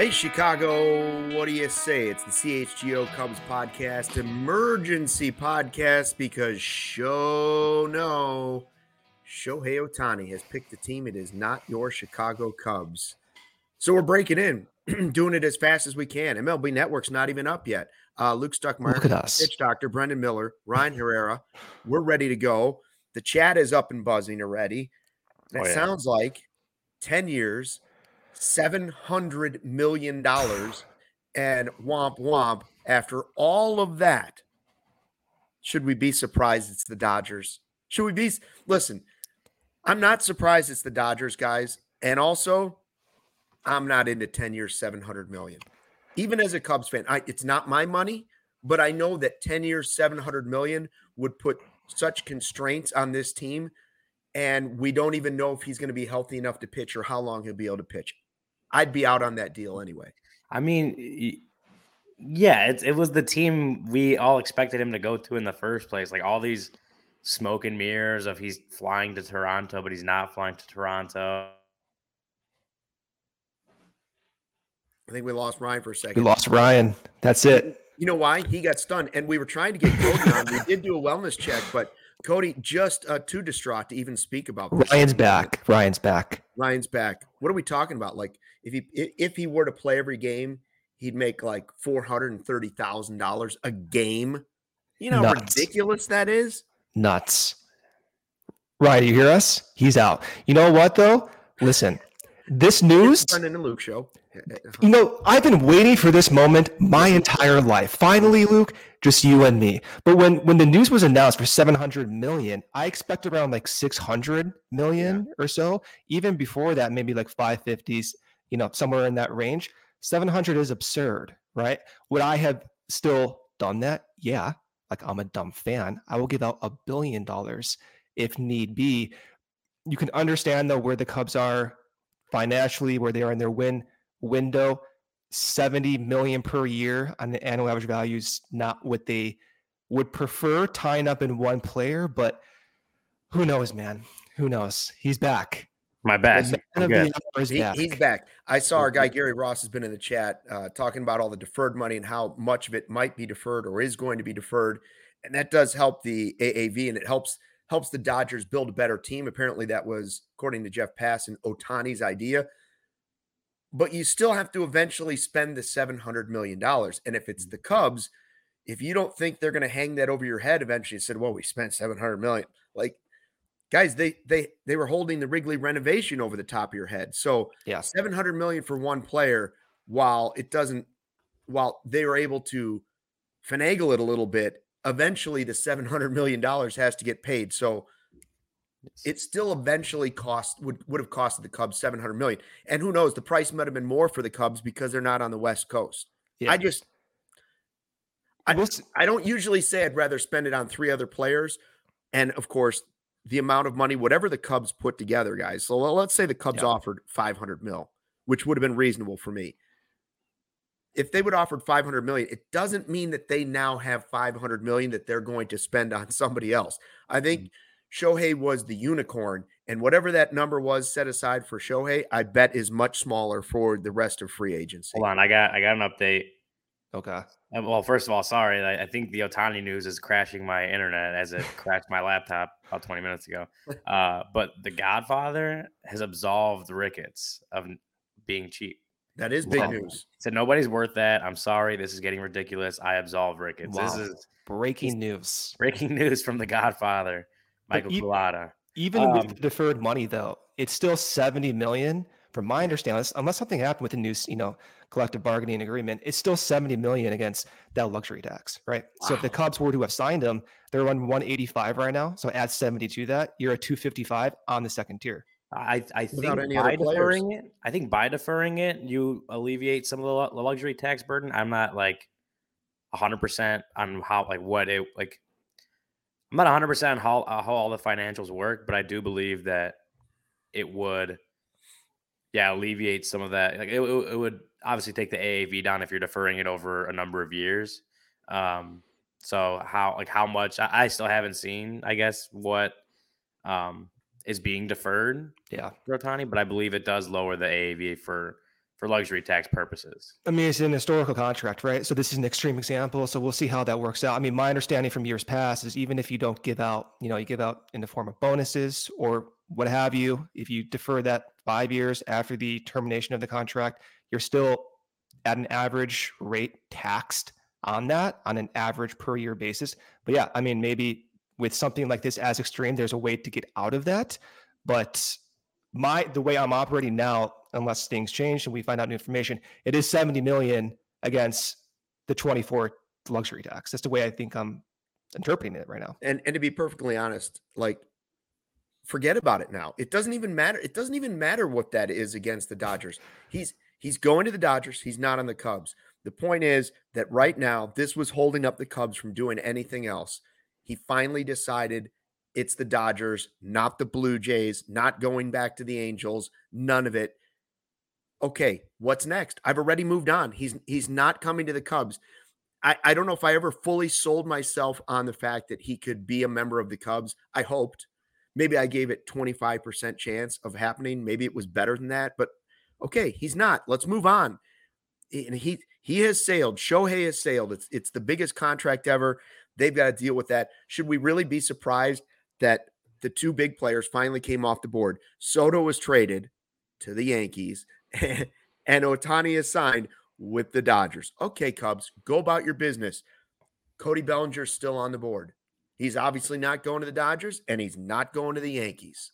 Hey, Chicago, what do you say? It's the CHGO Cubs podcast, emergency podcast, because show no, Shohei Ohtani has picked a team. It is not your Chicago Cubs. So we're breaking in, doing it as fast as we can. MLB Network's not even up yet. Uh, Luke Stuckmeyer, Look at us. Pitch Doctor, Brendan Miller, Ryan Herrera, we're ready to go. The chat is up and buzzing already. Oh, it yeah. sounds like 10 years, $700 million, and womp womp. After all of that, should we be surprised it's the Dodgers? Should we be? Listen, I'm not surprised it's the Dodgers, guys. And also, I'm not into 10 years, 700 million. Even as a Cubs fan, I, it's not my money, but I know that 10 years, 700 million would put such constraints on this team. And we don't even know if he's going to be healthy enough to pitch or how long he'll be able to pitch. I'd be out on that deal anyway. I mean, yeah, it, it was the team we all expected him to go to in the first place. Like all these smoke and mirrors of he's flying to Toronto, but he's not flying to Toronto. I think we lost Ryan for a second. We lost Ryan. That's it. You know why? He got stunned. And we were trying to get Cody on. We did do a wellness check, but Cody just uh, too distraught to even speak about this. Ryan's back. Ryan's back. Ryan's back. What are we talking about? Like if he if he were to play every game, he'd make like four hundred and thirty thousand dollars a game. You know how ridiculous that is. Nuts. Ryan, you hear us? He's out. You know what though? Listen, this news. It's Brendan and Luke show. Uh, you know, I've been waiting for this moment my entire life. Finally, Luke, just you and me. But when when the news was announced for 700 million, I expected around like 600 million or so. Even before that, maybe like 550s, you know, somewhere in that range. 700 is absurd, right? Would I have still done that? Yeah. Like I'm a dumb fan. I will give out a billion dollars if need be. You can understand though where the Cubs are financially, where they are in their win window 70 million per year on the annual average value is not what they would prefer tying up in one player but who knows man who knows he's back My bad. The man I'm of good. the hour is He- back. he's back. I saw our guy Gary Ross has been in the chat uh, talking about all the deferred money and how much of it might be deferred or is going to be deferred, and that does help the AAV and it helps helps the Dodgers build a better team. Apparently, that was according to Jeff Pass and Ohtani's idea. But you still have to eventually spend the seven hundred million dollars, and if it's the Cubs, if you don't think they're going to hang that over your head eventually, and said, "Well, we spent seven hundred million, like." Guys, they they they were holding the Wrigley renovation over the top of your head. So yeah 700 million for one player while it doesn't while they were able to finagle it a little bit eventually the 700 million dollars has to get paid. So it still eventually cost would would have costed the cubs 700 million. And who knows the price might have been more for the cubs because they're not on the west coast. Yeah. I just I- I don't usually say I'd rather spend it on three other players. And of course, the amount of money, whatever the Cubs put together, guys. So let- let's say the Cubs Yeah. offered 500 mil, which would have been reasonable for me. If they would have offered 500 million, it doesn't mean that they now have 500 million that they're going to spend on somebody else. I think mm-hmm. Shohei was the unicorn, and whatever that number was set aside for Shohei, I bet is much smaller for the rest of free agency. Hold on, I got I got an update. okay Well, first of all, sorry. I, I think the Ohtani news is crashing my internet as it crashed my laptop about 20 minutes ago. Uh, but The Godfather has absolved Ricketts of being cheap. That is big Wow. news. Said nobody's worth that. I'm sorry. This is getting ridiculous. I absolve Ricketts. This is Breaking news. breaking news from The Godfather, But Michael e- Culata. Even Um, with deferred money, though, it's still 70 million. From my understanding, unless- unless something happened with the new, you know, collective bargaining agreement, it's still 70 million against that luxury tax, right? So if the Cubs were to have signed him, they're on 185 right now. So add 70 to that, you're at 255 on the second tier. I, I think Without any by other players. deferring it, I think by deferring it, you alleviate some of the luxury tax burden. I'm not like 100 percent on how like what it like. I'm not 100 percent on how uh, how all the financials work, but I do believe that it would, yeah, alleviate some of that. Like it, it, would obviously take the AAV down if you're deferring it over a number of years. Um, so how like how much I, I still haven't seen, I guess what um is being deferred Yeah. for Ohtani, but I believe it does lower the AAV for for luxury tax purposes. I mean, it's an historical contract, right? So this is an extreme example. So we'll see how that works out. I mean, my understanding from years past is even if you don't give out, you know, you give out in the form of bonuses or what have you, if you defer that five years after the termination of the contract, you're still at an average rate taxed on that on an average per year basis. But yeah, I mean, maybe with something like this as extreme, there's a way to get out of that. But my the way I'm operating now, unless things change and we find out new information, it is 70 million against the 24 luxury tax. That's the way I think I'm interpreting it right now. And and to be perfectly honest, like forget about it now. It doesn't even matter. It doesn't even matter what that is against the Dodgers. He's he's going to the Dodgers. He's not on the Cubs. The point is that right now this was holding up the Cubs from doing anything else. He finally decided it's the Dodgers, not the Blue Jays, not going back to the Angels, none of it. Okay, what's next? I've already moved on. He's he's not coming to the Cubs. I, I don't know if I ever fully sold myself on the fact that he could be a member of the Cubs. I hoped. Maybe I gave it 25% chance of happening. Maybe it was better than that, but okay, he's not. Let's move on. And he he has sailed. Shohei has sailed. It's it's the biggest contract ever. They've got to deal with that. Should we really be surprised that the two big players finally came off the board? Soto was traded to the Yankees and Ohtani is signed with the Dodgers. Okay, Cubs, go about your business. Cody Bellinger's still on the board. He's obviously not going to the Dodgers and he's not going to the Yankees.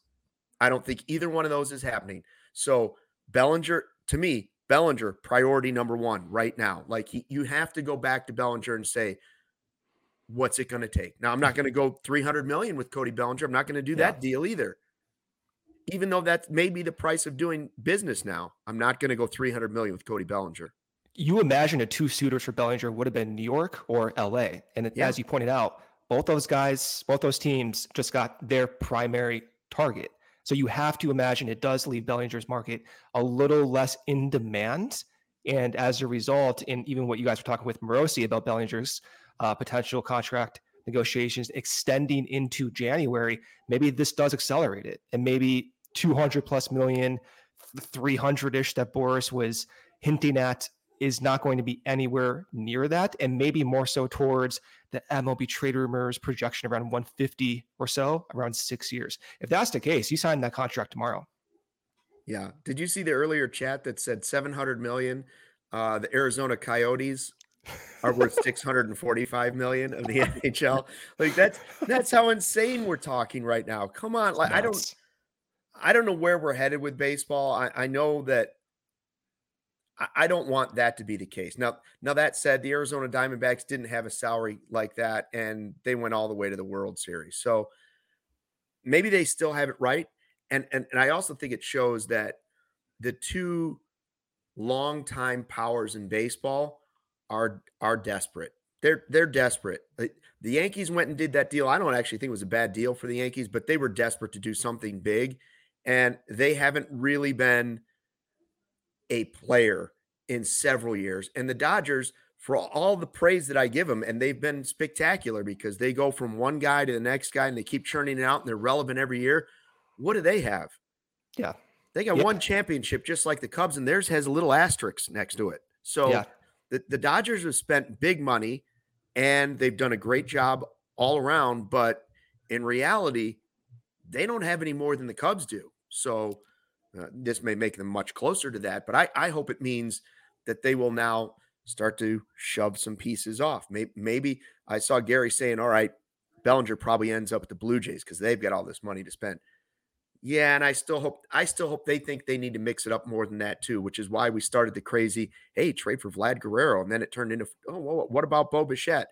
I don't think either one of those is happening. So, Bellinger, to me, Bellinger, priority number one right now. Like, he, you have to go back to Bellinger and say, what's it going to take? Now, I'm not going to go 300 million with Cody Bellinger. I'm not going to do Yeah. that deal either. Even though that may be the price of doing business now, I'm not going to go 300 million with Cody Bellinger. You imagine the two suitors for Bellinger would have been New York or LA. And Yeah. as you pointed out, both those guys, both those teams just got their primary target. So you have to imagine it does leave Bellinger's market a little less in demand. And as a result, in even what you guys were talking with Morosi about Bellinger's uh, potential contract negotiations extending into January, maybe this does accelerate it. And maybe 200 plus million, 300 ish that Boras was hinting at is not going to be anywhere near that. And maybe more so towards the MLB trade rumors projection around 150 or so, around six years. If that's the case, you sign that contract tomorrow. Yeah. Did you see the earlier chat that said 700 million? Uh, the Arizona Coyotes are worth 645 million of the NHL. Like that's that's how insane we're talking right now. Come on. Like I don't I don't know where we're headed with baseball. I, I know that I, don't want that to be the case. Now, now that said, the Arizona Diamondbacks didn't have a salary like that, and they went all the way to the World Series. So maybe they still have it right. And and, and I also think it shows that the two longtime powers in baseball are are desperate. They're they're desperate. The Yankees went and did that deal. I don't actually think it was a bad deal for the Yankees, but they were desperate to do something big, and they haven't really been a player in several years. And the Dodgers, for all the praise that I give them, and they've been spectacular because they go from one guy to the next guy and they keep churning it out and they're relevant every year. What do they have? Yeah. They got Yeah. one championship just like the Cubs, and theirs has a little asterisk next to it. So Yeah. the, the Dodgers have spent big money and they've done a great job all around, but in reality, they don't have any more than the Cubs do. So uh, this may make them much closer to that, but I, I hope it means that they will now start to shove some pieces off. Maybe, maybe I saw Gary saying, all right, Bellinger probably ends up with the Blue Jays because they've got all this money to spend. Yeah, and I still hope I still hope they think they need to mix it up more than that too, which is why we started the crazy hey trade for Vlad Guerrero, and then it turned into oh well, what about Bo Bichette?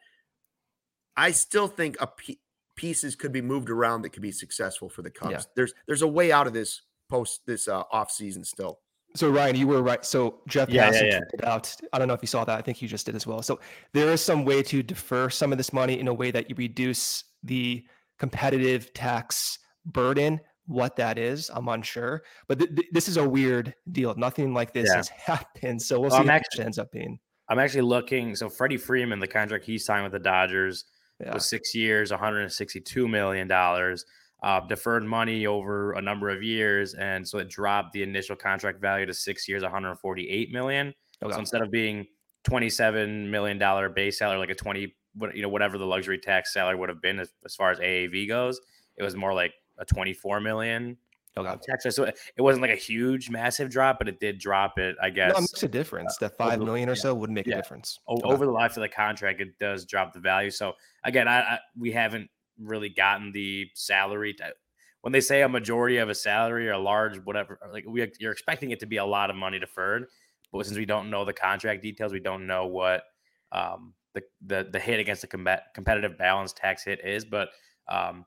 I still think a p- pieces could be moved around that could be successful for the Cubs. Yeah. There's there's a way out of this post this uh, off season still. So Ryan, you were right. So Jeff yeah, yeah, yeah. it out. I don't know if you saw that. I think you just did as well. So there is some way to defer some of this money in a way that you reduce the competitive tax burden. What that is, I'm unsure. But th- th- this is a weird deal. Nothing like this yeah. has happened. So we'll see well, actually, it ends up being. I'm actually looking. So Freddie Freeman, the contract he signed with the Dodgers yeah. was six years, 162 million dollars uh, deferred money over a number of years, and so it dropped the initial contract value to six years, 148 million. Okay. So instead of being 27 million dollar base salary, like a 20, you know, whatever the luxury tax salary would have been as, as far as AAV goes, it was more like a 24 million okay. tax. So it wasn't like a huge, massive drop, but it did drop it. I guess no, it makes a difference. Uh, that five million or yeah. so would make yeah. a difference okay. over the life of the contract. It does drop the value. So again, I, I we haven't really gotten the salary. To, when they say a majority of a salary or a large whatever, like we you're expecting it to be a lot of money deferred, but since we don't know the contract details, we don't know what um, the, the the hit against the com- competitive balance tax hit is. But um,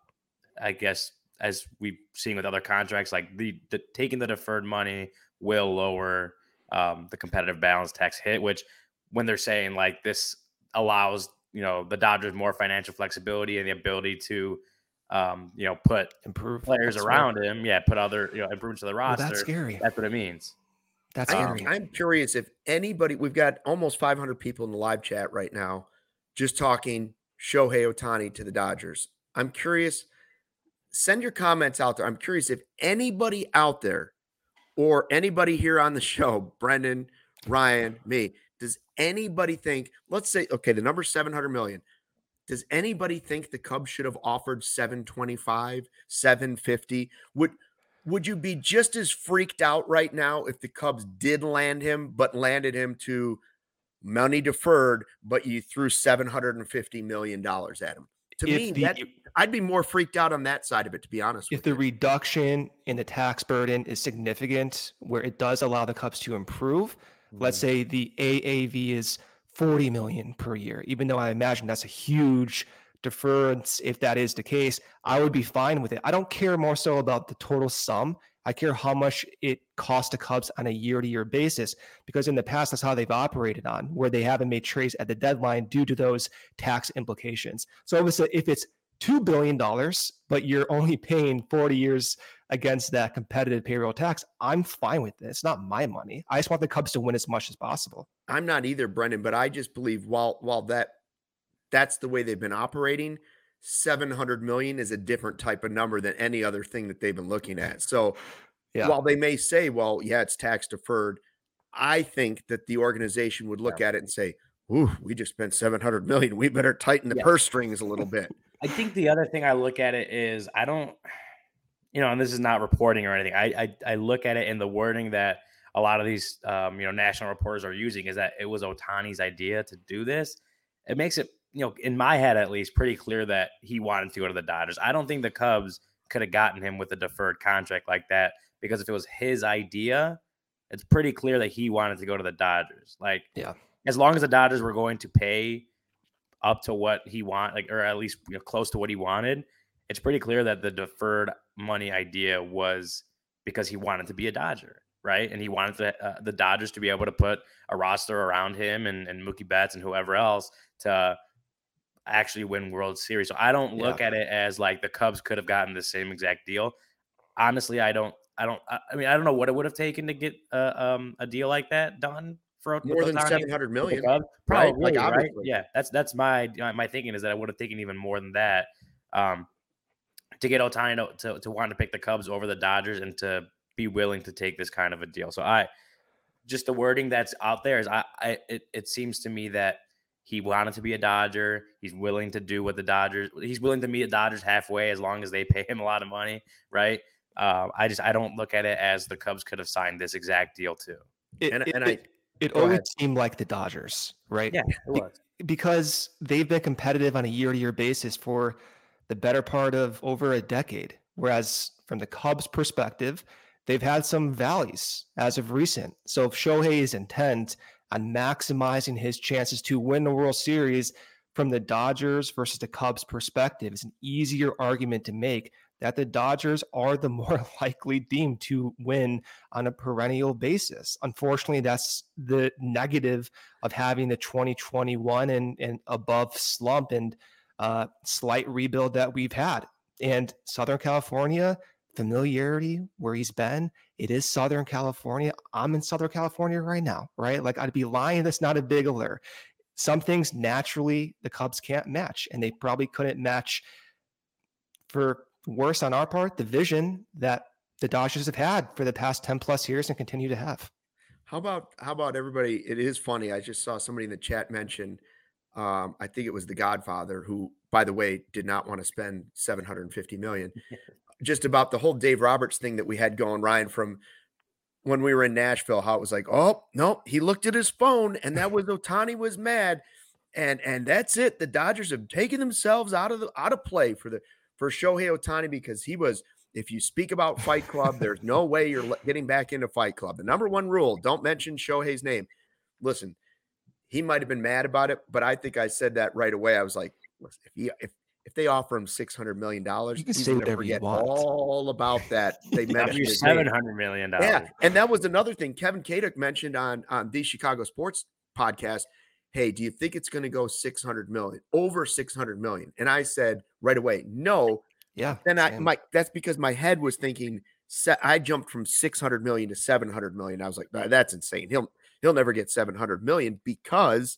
I guess as we've seen with other contracts, like the, the taking the deferred money will lower um, the competitive balance tax hit, which when they're saying like this allows you know the Dodgers more financial flexibility and the ability to um, you know put improve players that's around him. Yeah, put other you know improvements to the roster. Well, that's scary. That's what it means. That's scary. I'm, I'm curious if anybody. We've got almost 500 people in the live chat right now, just talking Shohei Ohtani to the Dodgers. I'm curious. Send your comments out there. I'm curious if anybody out there or anybody here on the show, Brendan, Ryan, me, does anybody think, let's say, okay, the number 700 million. Does anybody think the Cubs should have offered 725, 750? Would would you be just as freaked out right now if the Cubs did land him, but landed him to money deferred, but you threw 750 million dollars at him? To if me, the, that I'd be more freaked out on that side of it, to be honest. If the you. reduction in the tax burden is significant, where it does allow the Cubs to improve, Let's mm-hmm. say the AAV is 40 million per year, even though I imagine that's a huge deference. If that is the case, I would be fine with it. I don't care more so about the total sum. I care how much it costs the Cubs on a year to year basis because in the past, that's how they've operated on, where they haven't made trades at the deadline due to those tax implications. So if it's $2 billion, but you're only paying 40 years against that competitive payroll tax, I'm fine with it. It's not my money. I just want the Cubs to win as much as possible. I'm not either, Brendan, but I just believe while while that that's the way they've been operating, 700 million is a different type of number than any other thing that they've been looking at. So yeah. while they may say, well, yeah, it's tax deferred, I think that the organization would look yeah. at it and say, Ooh, we just spent 700 million. We better tighten the yeah. purse strings a little bit. I think the other thing I look at it is I don't you know, and this is not reporting or anything. I, I, I look at it in the wording that a lot of these um, you know national reporters are using is that it was Ohtani's idea to do this. It makes it you know in my head at least pretty clear that he wanted to go to the Dodgers. I don't think the Cubs could have gotten him with a deferred contract like that because if it was his idea, it's pretty clear that he wanted to go to the Dodgers. Like yeah, as long as the Dodgers were going to pay up to what he want, like or at least you know, close to what he wanted, it's pretty clear that the deferred money idea was because he wanted to be a Dodger, right? And he wanted to, uh, the Dodgers to be able to put a roster around him and, and Mookie Betts and whoever else to actually win World Series. So I don't look yeah. at it as like the Cubs could have gotten the same exact deal. Honestly, I don't. I don't. I mean, I don't know what it would have taken to get uh, um, a deal like that done for more than seven hundred million. Probably, right? Like, right? Yeah, that's that's my my thinking is that I would have taken even more than that. Um, to get Ohtani to, to, to want to pick the Cubs over the Dodgers and to be willing to take this kind of a deal. So I just the wording that's out there is I, I it, it seems to me that he wanted to be a Dodger. He's willing to do what the Dodgers. He's willing to meet the Dodgers halfway as long as they pay him a lot of money, right? Uh, I just I don't look at it as the Cubs could have signed this exact deal too. It, And, it, and it, I, it go always ahead. seemed like the Dodgers, right? Yeah, it Be- because they've been competitive on a year to year basis for the better part of over a decade. Whereas from the Cubs' perspective, they've had some valleys as of recent. So if Shohei is intent on maximizing his chances to win the World Series from the Dodgers versus the Cubs' perspective, it's an easier argument to make that the Dodgers are the more likely team to win on a perennial basis. Unfortunately, that's the negative of having the 2021 and, and above slump and uh, slight rebuild that we've had. And Southern California, familiarity where he's been, it is Southern California. I'm in Southern California right now, right? Like I'd be lying. That's not a big alert. Some things naturally the Cubs can't match, and they probably couldn't match for worse on our part the vision that the Dodgers have had for the past 10 plus years and continue to have. How about how about everybody? It is funny. I just saw somebody in the chat mention. Um, I think it was the Godfather, who, by the way, did not want to spend 750 million. just about the whole Dave Roberts thing that we had going, Ryan, from when we were in Nashville, how it was like, oh no, he looked at his phone, and that was Ohtani was mad, and and that's it. The Dodgers have taken themselves out of the out of play for the for Shohei Ohtani because he was. If you speak about Fight Club, there's no way you're getting back into Fight Club. The number one rule: don't mention Shohei's name. Listen, he might have been mad about it, but I think I said that right away. I was like, listen, if he if if they offer him six hundred million dollars, You can he's whatever you forget all about that. They Yeah. mentioned You're his name. seven hundred million dollars. Yeah, and that was another thing Kevin Kaduk mentioned on on the Chicago Sports podcast. Hey, do you think it's going to go 600 million, over 600 million? And I said right away, no. Yeah. Then I my that's because my head was thinking I jumped from 600 million to 700 million. I was like, that's insane. He'll he'll never get 700 million because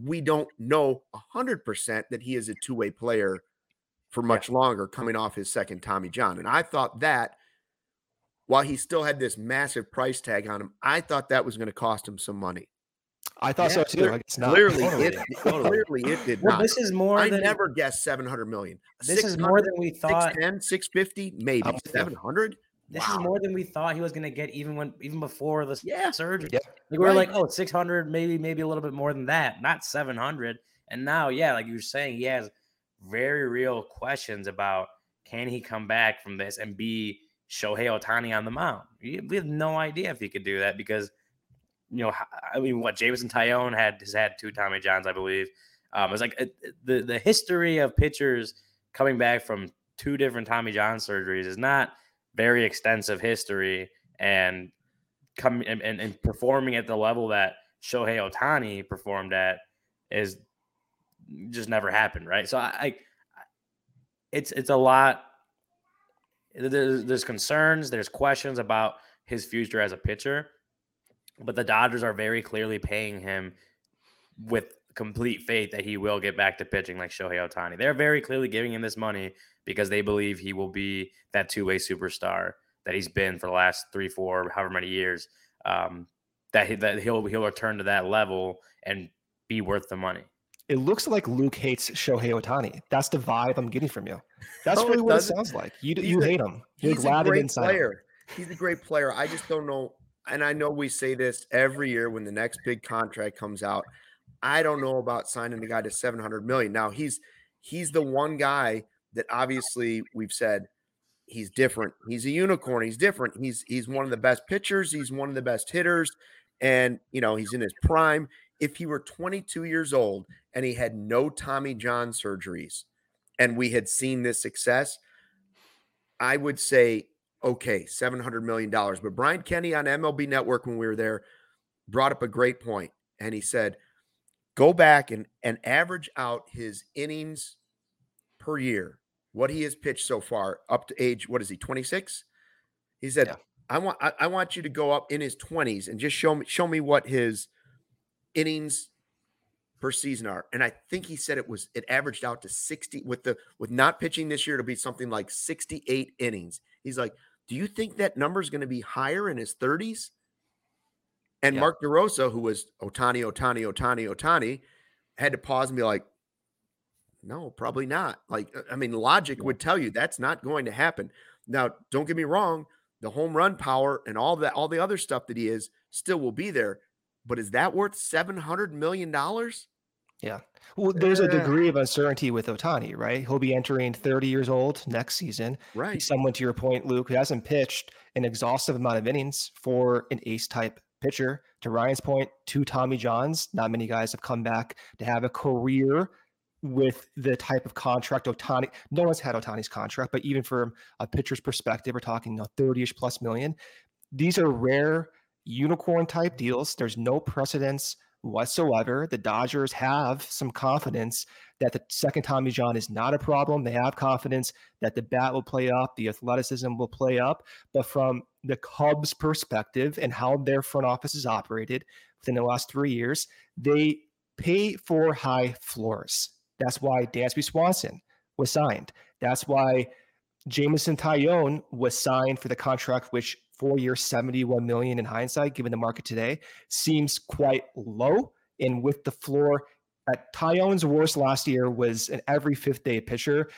we don't know 100% that he is a two-way player for much longer coming off his second Tommy John. And I thought that while he still had this massive price tag on him, I thought that was going to cost him some money. I thought so too. clear- I not. Clearly, Totally. it clearly it did Well, not. this is more I than never guessed 700 million. this is more than we thought. 610, 650, maybe I'm with you. 700. This is more than we thought he was going to get, even when even before the Yeah. surgery. Yeah. Like we were Right. like, oh, 600, maybe maybe a little bit more than that, not 700. And now, yeah, like you were saying, he has very real questions about can he come back from this and be Shohei Ohtani on the mound. We we have no idea if he could do that because, you know, I mean, what Jameson Taillon had has had two Tommy Johns, I believe. Um, it's like uh, the the history of pitchers coming back from two different Tommy John surgeries is not very extensive history and come and, and, and performing at the level that Shohei Ohtani performed at is just never happened, right? So I, I it's it's a lot. There's, there's concerns, there's questions about his future as a pitcher, but the Dodgers are very clearly paying him with complete faith that he will get back to pitching like Shohei Ohtani. They're very clearly giving him this money because they believe he will be that two-way superstar that he's been for the last three, four, however many years. Um, that he, that he'll he'll return to that level and be worth the money. It looks like Luke hates Shohei Ohtani. That's the vibe I'm getting from you. That's No, really what it doesn't. sounds like. You He's you a- hate him. You're He's a glad it great didn't sign him. player. He's a great player. I just don't know. And I know we say this every year when the next big contract comes out. I don't know about signing the guy to 700 million. Now he's he's the one guy that obviously we've said he's different. He's a unicorn. He's different. He's he's one of the best pitchers. He's one of the best hitters, and you know he's in his prime. If he were 22 years old and he had no Tommy John surgeries, and we had seen this success, I would say okay, 700 million dollars. But Brian Kenny on MLB Network when we were there brought up a great point, and he said, go back and and average out his innings per year what he has pitched so far up to age what is he 26 he said Yeah. i want I, I want you to go up in his 20s and just show me show me what his innings per season are. And i think he said it was it averaged out to 60 with the with not pitching this year it'll be something like 68 innings. He's like do you think that number is going to be higher in his 30s And Mark DeRosa, who was Ohtani, Ohtani, Ohtani, Ohtani, had to pause and be like, no, probably not. Like, uh, I mean, logic would tell you that's not going to happen. Now, don't get me wrong, the home run power and all that, all the other stuff that he is still will be there. But is that worth $700 million? Yeah. Well, there's a degree of uncertainty with Ohtani, right? He'll be entering 30 years old next season. Right. He's someone, to your point, Luke, who hasn't pitched an exhaustive amount of innings for an ace type pitcher. To Ryan's point, two Tommy Johns. Not many guys have come back to have a career with the type of contract Ohtani. No one's had Ohtani's contract, but even from a pitcher's perspective, we're talking you know, 30-ish plus million. These are rare unicorn type deals. There's no precedence whatsoever. The Dodgers have some confidence that the second Tommy John is not a problem. They have confidence that the bat will play up, the athleticism will play up. But from the Cubs' perspective and how their front office is operated within the last three years, they pay for high floors. That's why Dansby Swanson was signed. That's why Jameson Taillon was signed for the contract, which four years, 71 million in hindsight, given the market today, seems quite low. And with the floor at Taillon's worst last year was an every fifth day pitcher.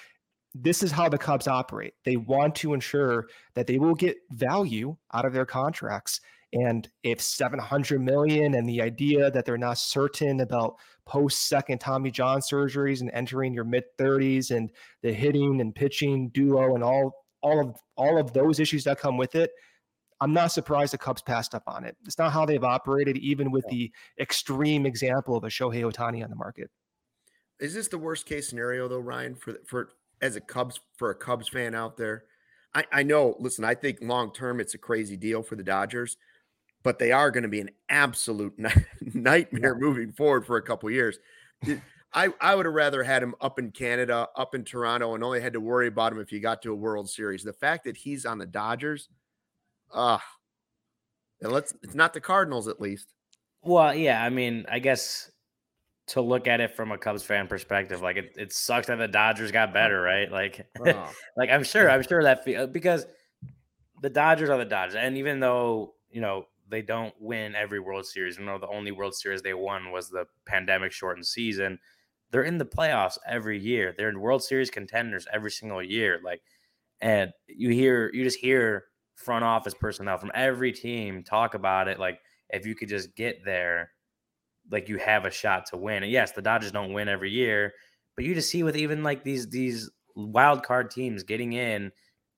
This is how the Cubs operate. They want to ensure that they will get value out of their contracts. And if 700 million and the idea that they're not certain about post second Tommy John surgeries and entering your mid 30s and the hitting and pitching duo and all all of all of those issues that come with it, I'm not surprised the Cubs passed up on it. It's not how they've operated, even with the extreme example of a Shohei Ohtani on the market. Is this the worst case scenario though, Ryan, for for as a Cubs for a Cubs fan out there? I, I know. Listen, I think long term it's a crazy deal for the Dodgers, but they are going to be an absolute nightmare yeah. moving forward for a couple years. I, I would have rather had him up in Canada, up in Toronto, and only had to worry about him if he got to a World Series. The fact that he's on the Dodgers, Ah, and let's it's not the Cardinals at least. Well, yeah, I mean, I guess to look at it from a Cubs fan perspective, like it, it sucks that the Dodgers got better, right? Like, oh. like I'm sure, I'm sure that uh, because the Dodgers are the Dodgers, and even though you know they don't win every World Series, you know the only World Series they won was the pandemic shortened season. They're in the playoffs every year. They're in World Series contenders every single year. Like, and you hear, you just hear front office personnel from every team talk about it. Like if you could just get there, like you have a shot to win. And yes, the Dodgers don't win every year, but you just see with even like these these wild card teams getting in,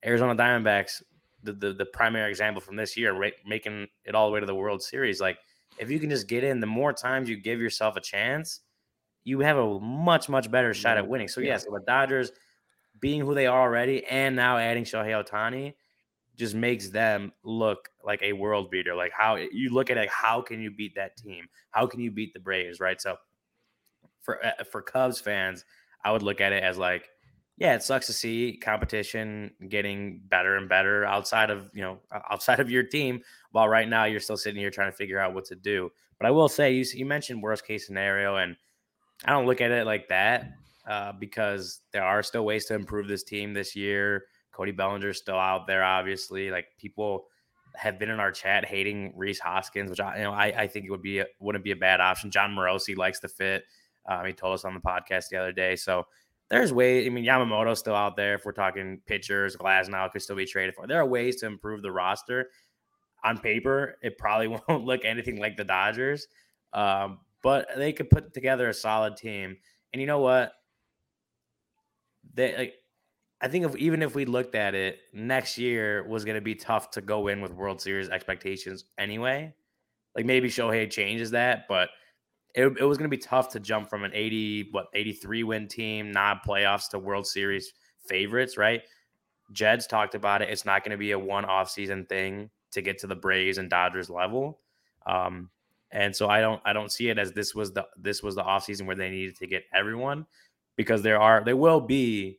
Arizona Diamondbacks, the the, the primary example from this year, right, making it all the way to the World Series. Like if you can just get in, the more times you give yourself a chance, you have a much much better shot at mm-hmm. winning. So yes, the Dodgers being who they are already, and now adding Shohei Ohtani just makes them look like a world beater. Like how you look at it, how can you beat that team? How can you beat the Braves? Right. So for uh, for Cubs fans, I would look at it as like, yeah, it sucks to see competition getting better and better outside of you know outside of your team. While right now you're still sitting here trying to figure out what to do. But I will say you you mentioned worst case scenario, and I don't look at it like that uh, because there are still ways to improve this team this year. Cody Bellinger's still out there, obviously. Like people have been in our chat hating Rhys Hoskins, which I you know I, I think it would be a, wouldn't be a bad option. Jon Morosi likes the fit. Um, he told us on the podcast the other day. So there's ways. I mean, Yamamoto's still out there. If we're talking pitchers, Glasnow could still be traded for. There are ways to improve the roster. On paper, it probably won't look anything like the Dodgers, um, but they could put together a solid team. And you know what? They like I think if even if we looked at it, next year was going to be tough to go in with World Series expectations anyway. Like maybe Shohei changes that, but it, it was going to be tough to jump from an 80, what, 83 win team, not playoffs to World Series favorites, right? Jed's talked about it. It's not going to be a one off season thing to get to the Braves and Dodgers level. Um, and so I don't I don't see it as this was the this was the offseason where they needed to get everyone because there are there will be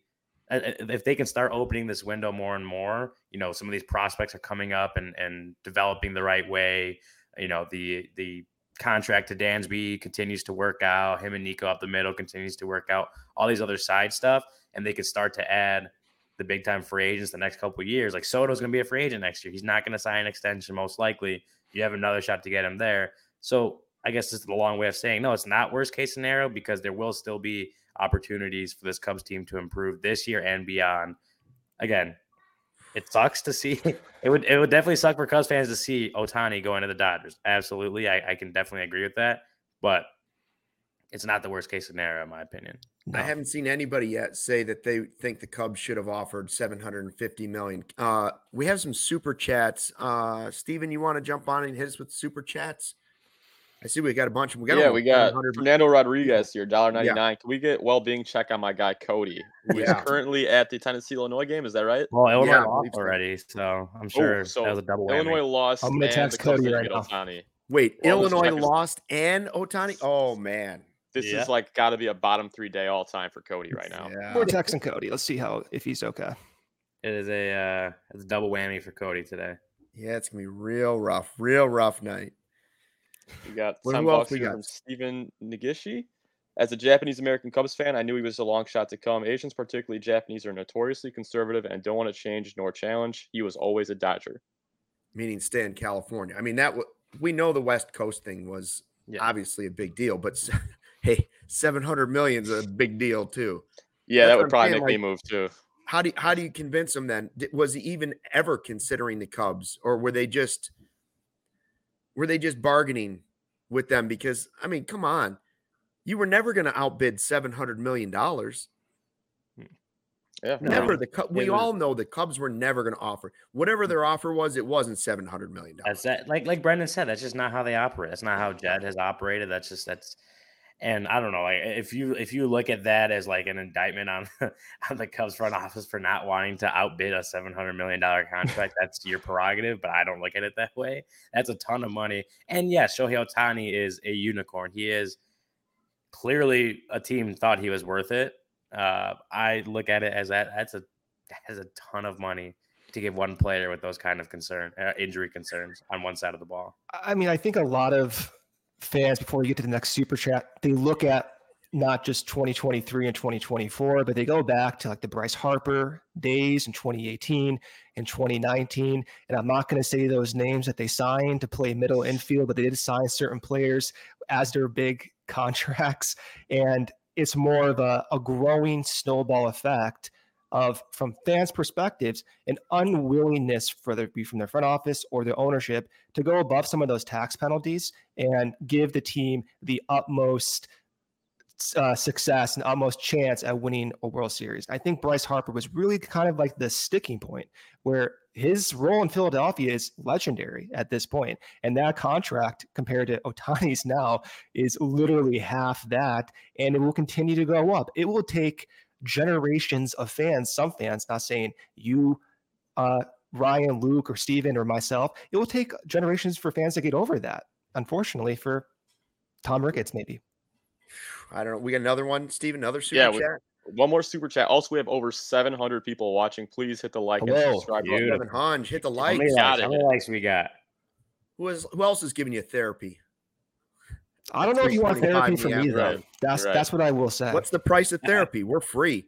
if they can start opening this window more and more, you know, some of these prospects are coming up and and developing the right way. You know, the the contract to Dansby continues to work out. Him and Nico up the middle continues to work out. All these other side stuff, and they could start to add the big time free agents the next couple years. Like Soto's going to be a free agent next year. He's not going to sign an extension most likely you have another shot to get him there. So I guess this is a long way of saying no, it's not worst case scenario because there will still be opportunities for this Cubs team to improve this year and beyond. Again, it sucks to see. It would it would definitely suck for Cubs fans to see Ohtani going to the Dodgers. Absolutely, I, I can definitely agree with that. But it's not the worst case scenario, in my opinion. No. I haven't seen anybody yet say that they think the Cubs should have offered 750 million. Uh, we have some super chats. Uh, Steven, you want to jump on and hit us with super chats? I see we got a bunch. We got yeah, we got Fernando Rodriguez here, dollar ninety nine. Yeah. Can we get well being check on my guy Cody, who yeah. is currently at the Tennessee Illinois game? Is that right? Well, Illinois yeah, lost already, so I'm sure oh, so that was a double. Whammy. Illinois lost. I'm gonna text Cody right now. Ohtani. Wait, well, Illinois lost and Ohtani. Oh man, this is like got to be a bottom three day all time for Cody right now. Yeah. We're texting Cody. Let's see how if he's okay. It is a uh, it's a double whammy for Cody today. Yeah, it's gonna be real rough, real rough night. We got some bucks here from Stephen Nagishi. As a Japanese American Cubs fan, I knew he was a long shot to come. Asians, particularly Japanese, are notoriously conservative and don't want to change nor challenge. He was always a Dodger. Meaning stay in California. I mean, that w- we know the West Coast thing was yeah. obviously a big deal, but hey, 700 million is a big deal too. Yeah, That's that would probably saying, make like, me move too. How do you, how do you convince him then? Was he even ever considering the Cubs or were they just – were they just bargaining with them? Because I mean, come on, you were never going to outbid seven hundred million dollars. Hmm. Yeah, never. The we all know the Cubs were never going to offer whatever their offer was. It wasn't seven hundred million dollars. That's that. Like like Brendan said, that's just not how they operate. That's not how Jed has operated. That's just that's and I don't know, like if you if you look at that as like an indictment on, on the Cubs front office for not wanting to outbid a seven hundred million dollar contract, that's your prerogative. But I don't look at it that way. That's a ton of money. And yes, Shohei Ohtani is a unicorn. He is clearly a team thought he was worth it. Uh, I look at it as that that's a has a ton of money to give one player with those kind of concern uh, injury concerns on one side of the ball. I mean, I think a lot of fans before we get to the next super chat, they look at not just 2023 and 2024, but they go back to like the Bryce Harper days in 2018 and 2019. And I'm not going to say those names that they signed to play middle infield, but they did sign certain players as their big contracts. And it's more of a, a growing snowball effect of from fans' perspectives, an unwillingness for there be from their front office or their ownership to go above some of those tax penalties and give the team the utmost uh, success and utmost chance at winning a World Series. I think Bryce Harper was really kind of like the sticking point where his role in Philadelphia is legendary at this point. And that contract compared to Ohtani's now is literally half that. And it will continue to go up. It will take generations of fans, some fans, not saying you, uh, Ryan, Luke, or Steven, or myself, it will take generations for fans to get over that. Unfortunately, for Tom Ricketts, maybe. I don't know. We got another one, Steven, another super yeah, chat. One more super chat. Also, we have over 700 people watching. Please hit the like Hello, and subscribe. Kevin Hunch, hit the like. How many, likes, how many likes we got? Who, is, who else is giving you therapy? I don't know if you want therapy from me though. Right. That's right. that's what I will say. What's the price of therapy? We're free,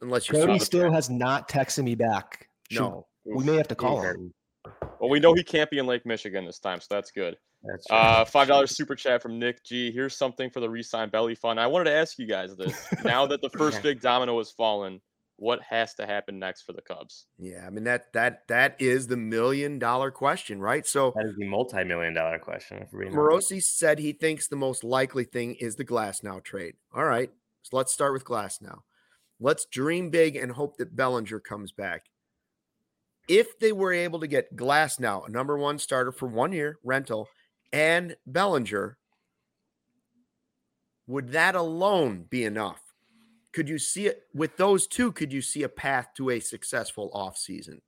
unless you. Cody still has not texted me back. No, we may have to call him. Well, we know he can't be in Lake Michigan this time, so that's good. That's right. uh, five dollars super chat from Nick G. Here's something for the resign Belli fund. I wanted to ask you guys this. now that the first big domino has fallen, what has to happen next for the Cubs? Yeah, I mean that that that is the million dollar question, right? So that is the multi million dollar question. Morosi said he thinks the most likely thing is the Glasnow trade. All right, so let's start with Glasnow. Let's dream big and hope that Bellinger comes back. If they were able to get Glasnow, a number one starter for one year rental, and Bellinger, would that alone be enough? Could you see it with those two? Could you see a path to a successful offseason?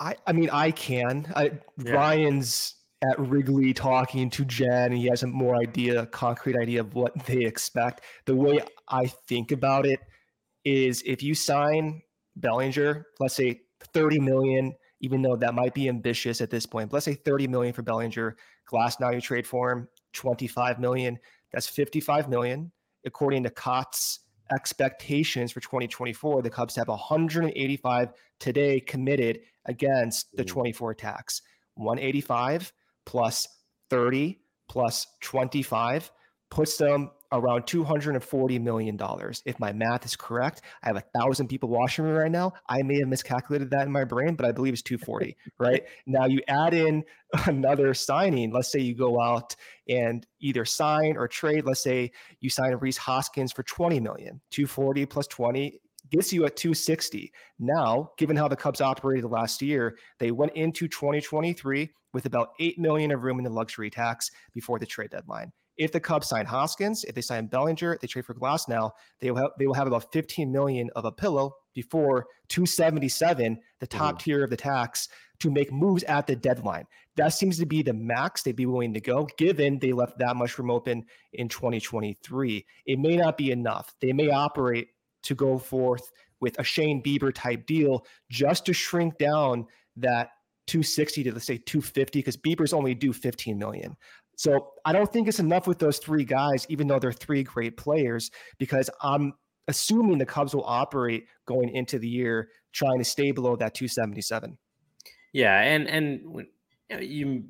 I, I mean, I can. I, yeah. Ryan's at Wrigley talking to Jen, and he has a more idea, concrete idea of what they expect. The way I think about it is if you sign Bellinger, let's say 30 million, even though that might be ambitious at this point, but let's say 30 million for Bellinger, Glasnow you trade for him, 25 million. That's 55 million. According to Cots expectations for 2024, the Cubs have 185 today committed against the mm. 24 tax. 185 plus 30 plus 25 puts them around $240 million. If my math is correct, I have a thousand people watching me right now. I may have miscalculated that in my brain, but I believe it's 240, right? Now you add in another signing. Let's say you go out and either sign or trade. Let's say you sign Rhys Hoskins for 20 million, 240 plus 20 gets you at 260. Now, given how the Cubs operated last year, they went into 2023 with about 8 million of room in the luxury tax before the trade deadline. If the Cubs sign Hoskins, if they sign Bellinger, they trade for Glasnow, they will have, they will have about 15 million of a pillow before 277, the top mm-hmm. tier of the tax, to make moves at the deadline. That seems to be the max they'd be willing to go, given they left that much room open in 2023. It may not be enough. They may operate to go forth with a Shane Bieber type deal just to shrink down that 260 to let's say 250 because Bieber's only due 15 million. So I don't think it's enough with those three guys, even though they're three great players, because I'm assuming the Cubs will operate going into the year trying to stay below that 277. Yeah, and and you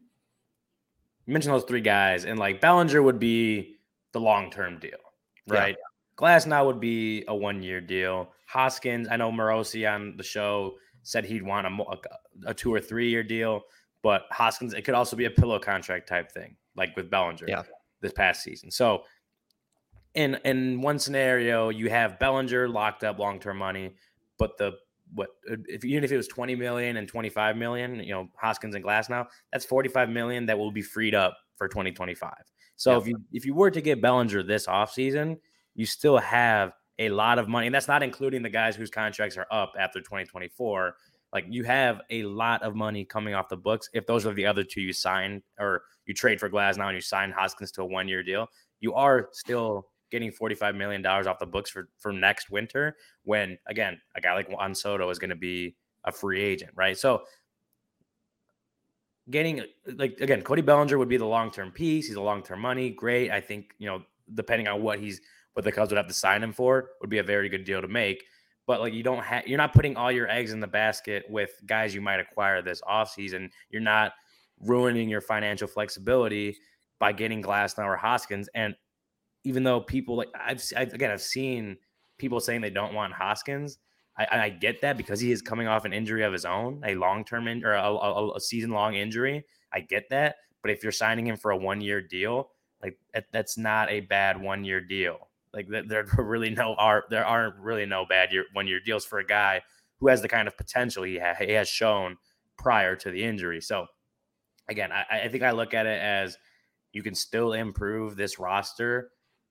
mentioned those three guys, and like Bellinger would be the long term deal, right? Yeah. Glasnow would be a one year deal. Hoskins, I know Morosi on the show said he'd want a, a two or three year deal, but Hoskins, it could also be a pillow contract type thing like with Bellinger yeah. this past season. So in in one scenario, you have Bellinger locked up long term money, but the what if even if it was 20 million and 25 million, you know, Hoskins and Glasnow, that's 45 million that will be freed up for 2025. So yeah. if you if you were to get Bellinger this offseason, you still have a lot of money. And that's not including the guys whose contracts are up after 2024. Like you have a lot of money coming off the books. If those are the other two you sign or you trade for Glasnow and you sign Hoskins to a one year deal, you are still getting $45 million off the books for, for next winter when, again, a guy like Juan Soto is going to be a free agent, right? So getting, like, again, Cody Bellinger would be the long term piece. He's a long term money. Great. I think, you know, depending on what he's, what the Cubs would have to sign him for, would be a very good deal to make but like you don't have you're not putting all your eggs in the basket with guys you might acquire this offseason. You're not ruining your financial flexibility by getting Glasnow or Hoskins. And even though people like I've, I've again I've seen people saying they don't want Hoskins. I, I, get that because he is coming off an injury of his own, a long term in, or a, a, a season long injury. I get that, but if you're signing him for a one year deal, like that, that's not a bad one year deal. Like there are really no are there aren't really no bad year one year deals for a guy who has the kind of potential he, ha- he has shown prior to the injury. So again, I, I think I look at it as you can still improve this roster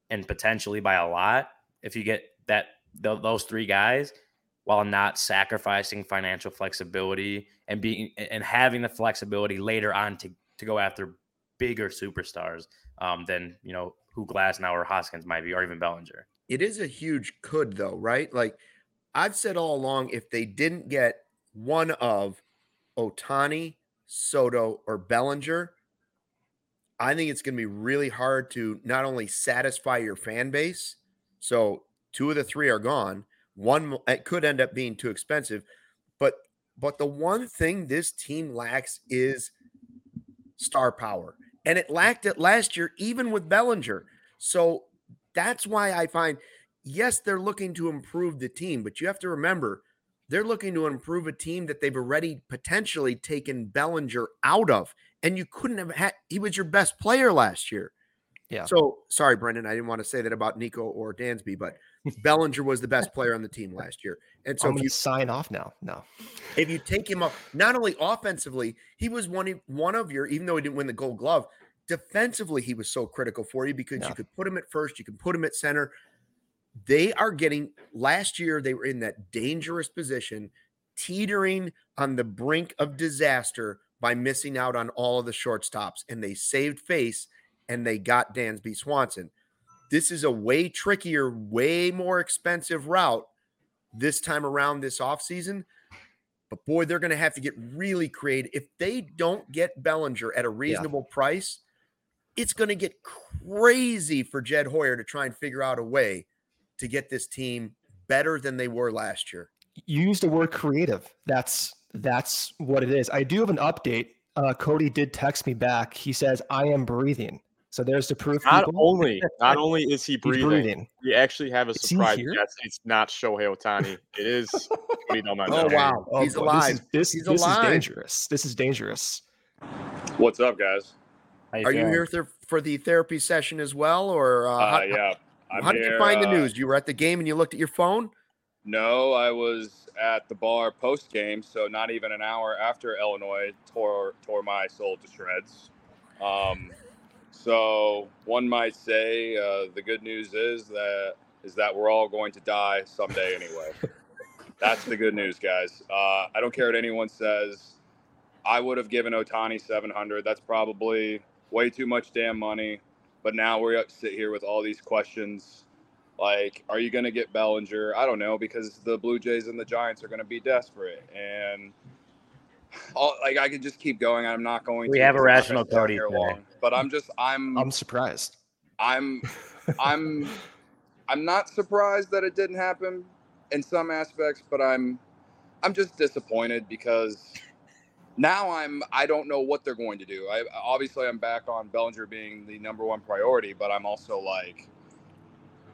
and potentially by a lot if you get that th- those three guys while not sacrificing financial flexibility and being and having the flexibility later on to to go after bigger superstars um, than you know who Glasnow or Hoskins might be, or even Bellinger. It is a huge could, though, right? Like I've said all along, if they didn't get one of Ohtani, Soto, or Bellinger, I think it's going to be really hard to not only satisfy your fan base. So two of the three are gone. One it could end up being too expensive, but but the one thing this team lacks is star power and it lacked it last year, even with Bellinger. So that's why I find, yes, they're looking to improve the team, but you have to remember they're looking to improve a team that they've already potentially taken Bellinger out of. And you couldn't have had, he was your best player last year. Yeah. So sorry, Brendan. I didn't want to say that about Nico or Dansby, but Bellinger was the best player on the team last year. And so I'm if you sign off now, no. If you take him up, not only offensively, he was one one of your, even though he didn't win the Gold Glove, defensively he was so critical for you because you could put him at first, you can put him at center. They are getting last year they were in that dangerous position, teetering on the brink of disaster by missing out on all of the shortstops, and they saved face and they got Dansby Swanson. This is a way trickier, way more expensive route this time around this offseason. But boy, they're going to have to get really creative. If they don't get Bellinger at a reasonable yeah. price, it's going to get crazy for Jed Hoyer to try and figure out a way to get this team better than they were last year. You used the word creative. That's that's what it is. I do have an update uh, uh, Cody did text me back. He says, "I am breathing." So there's the proof. Not people. only, not only is he breathing, breathing, we actually have a surprise guest. It's not Shohei Ohtani. It is Cody Oh wow, oh, he's boy. alive. This, is, this, he's this alive. is dangerous. This is dangerous. What's up, guys? You Are you here th- for the therapy session as well, or uh, uh, how, yeah? I'm how did you find the uh, news? You were at the game and you looked at your phone. No, I was at the bar post game, so not even an hour after Illinois tore tore my soul to shreds. Um, so one might say uh, the good news is that is that we're all going to die someday anyway. That's the good news, guys. Uh, I don't care what anyone says. I would have given Ohtani 700. That's probably way too much damn money. But now we're up sit here with all these questions. Like, are you going to get Bellinger? I don't know because the Blue Jays and the Giants are going to be desperate. And all, like I could just keep going. I'm not going. To. We to have a rational Cody long, but I'm just I'm I'm surprised. I'm I'm I'm not surprised that it didn't happen in some aspects, but I'm I'm just disappointed because now I'm I don't know what they're going to do. I obviously I'm back on Bellinger being the number one priority, but I'm also like,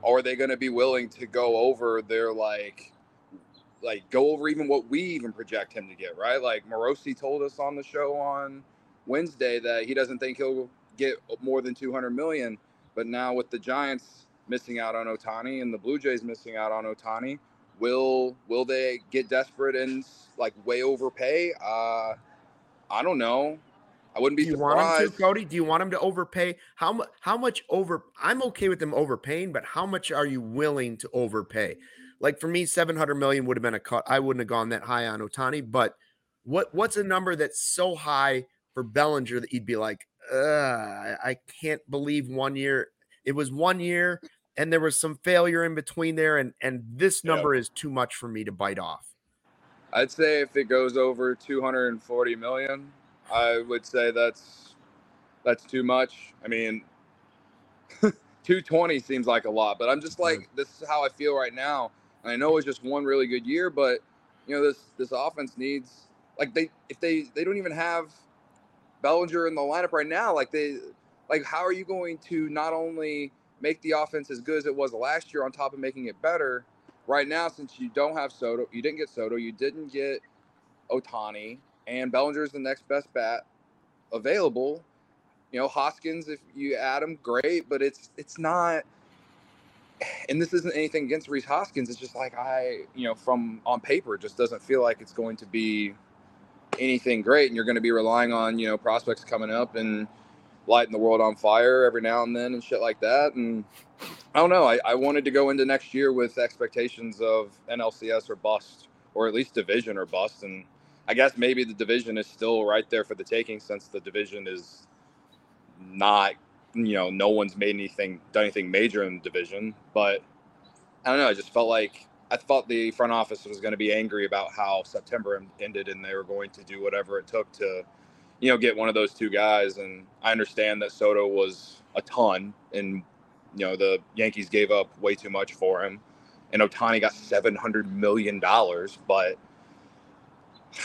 are they going to be willing to go over their like like go over even what we even project him to get, right? Like Morosi told us on the show on Wednesday that he doesn't think he'll get more than 200 million. But now with the Giants missing out on Ohtani and the Blue Jays missing out on Ohtani, will will they get desperate and like way overpay? Uh, I don't know. I wouldn't be Do you surprised. want him to, Cody? Do you want him to overpay? How much? How much over? I'm okay with them overpaying, but how much are you willing to overpay? Like for me, 700 million would have been a cut. I wouldn't have gone that high on Ohtani, but what what's a number that's so high for Bellinger that you'd be like, I can't believe one year. It was one year and there was some failure in between there and and this number is too much for me to bite off. I'd say if it goes over 240 million, I would say that's that's too much. I mean, 220 seems like a lot, but I'm just like this is how I feel right now. I know it's just one really good year, but you know this this offense needs like they if they they don't even have Bellinger in the lineup right now, like they like how are you going to not only make the offense as good as it was last year on top of making it better right now since you don't have Soto, you didn't get Soto, you didn't get Ohtani, and Bellinger is the next best bat available. You know, Hoskins, if you add him, great, but it's it's not and this isn't anything against Rhys Hoskins. It's just like I, you know, from on paper, it just doesn't feel like it's going to be anything great. And you're going to be relying on, you know, prospects coming up and lighting the world on fire every now and then and shit like that. And I don't know. I, I wanted to go into next year with expectations of NLCS or bust, or at least division or bust. And I guess maybe the division is still right there for the taking since the division is not you know, no one's made anything, done anything major in the division. But I don't know. I just felt like I thought the front office was going to be angry about how September ended, and they were going to do whatever it took to, you know, get one of those two guys. And I understand that Soto was a ton, and you know the Yankees gave up way too much for him, and Ohtani got seven hundred million dollars, but.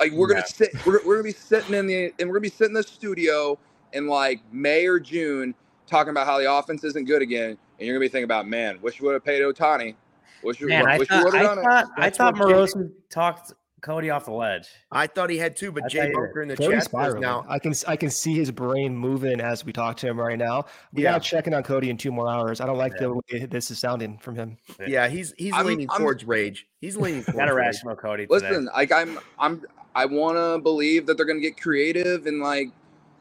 Like we're gonna sit, we're, we're gonna be sitting in the, and we're gonna be sitting in the studio in like May or June talking about how the offense isn't good again, and you're gonna be thinking about, man, wish you would have paid Ohtani. Wish you, man, wish I thought, I thought, I thought Morosi talked Cody off the ledge. I thought he had too, but Jay Bunker in the Cody's chat says now. I can I can see his brain moving as we talk to him right now. We yeah. gotta check in on Cody in two more hours. I don't like yeah. the way this is sounding from him. Yeah, he's he's I'm, leaning I'm, towards rage. He's leaning towards got a rational Cody. Today. Listen, like I'm I'm I want to believe that they're gonna get creative and like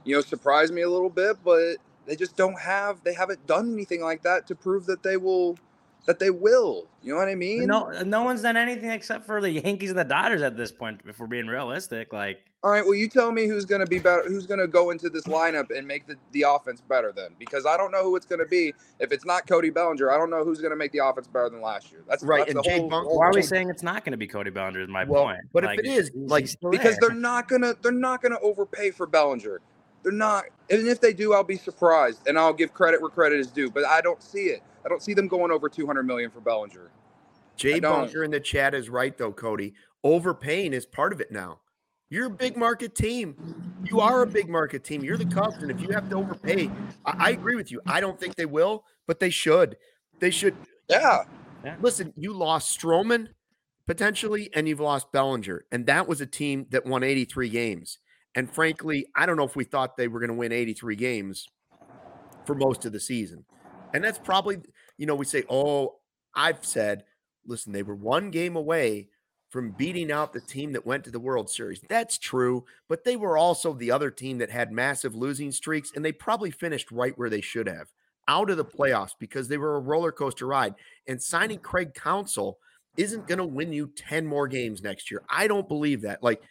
you know, surprised me a little bit, but they just don't have they haven't done anything like that to prove that they will that they will. You know what I mean? No, no one's done anything except for the Yankees and the Dodgers at this point. If we're being realistic, like all right, well, you tell me who's going to be better, who's going to go into this lineup and make the, the offense better then, because I don't know who it's going to be. If it's not Cody Bellinger, I don't know who's going to make the offense better than last year. That's right. That's and Jay whole, why are we saying it's not going to be Cody Bellinger? Is my well, point. But like, if it is, like, because there. they're not gonna, they're not gonna overpay for Bellinger. They're not. And if they do, I'll be surprised, and I'll give credit where credit is due. But I don't see it. I don't see them going over 200 million for Bellinger. Jay Bunker in the chat is right though, Cody. Overpaying is part of it now. You're a big market team. You are a big market team. You're the Cubs, and if you have to overpay, I, I agree with you. I don't think they will, but they should. They should. Yeah. yeah. Listen, you lost Stroman potentially, and you've lost Bellinger, and that was a team that won 83 games. And frankly, I don't know if we thought they were going to win 83 games for most of the season. And that's probably, you know, we say, oh, I've said, listen, they were one game away from beating out the team that went to the World Series. That's true, but they were also the other team that had massive losing streaks, and they probably finished right where they should have out of the playoffs because they were a roller coaster ride. And signing Craig Counsell isn't going to win you 10 more games next year. I don't believe that. Like,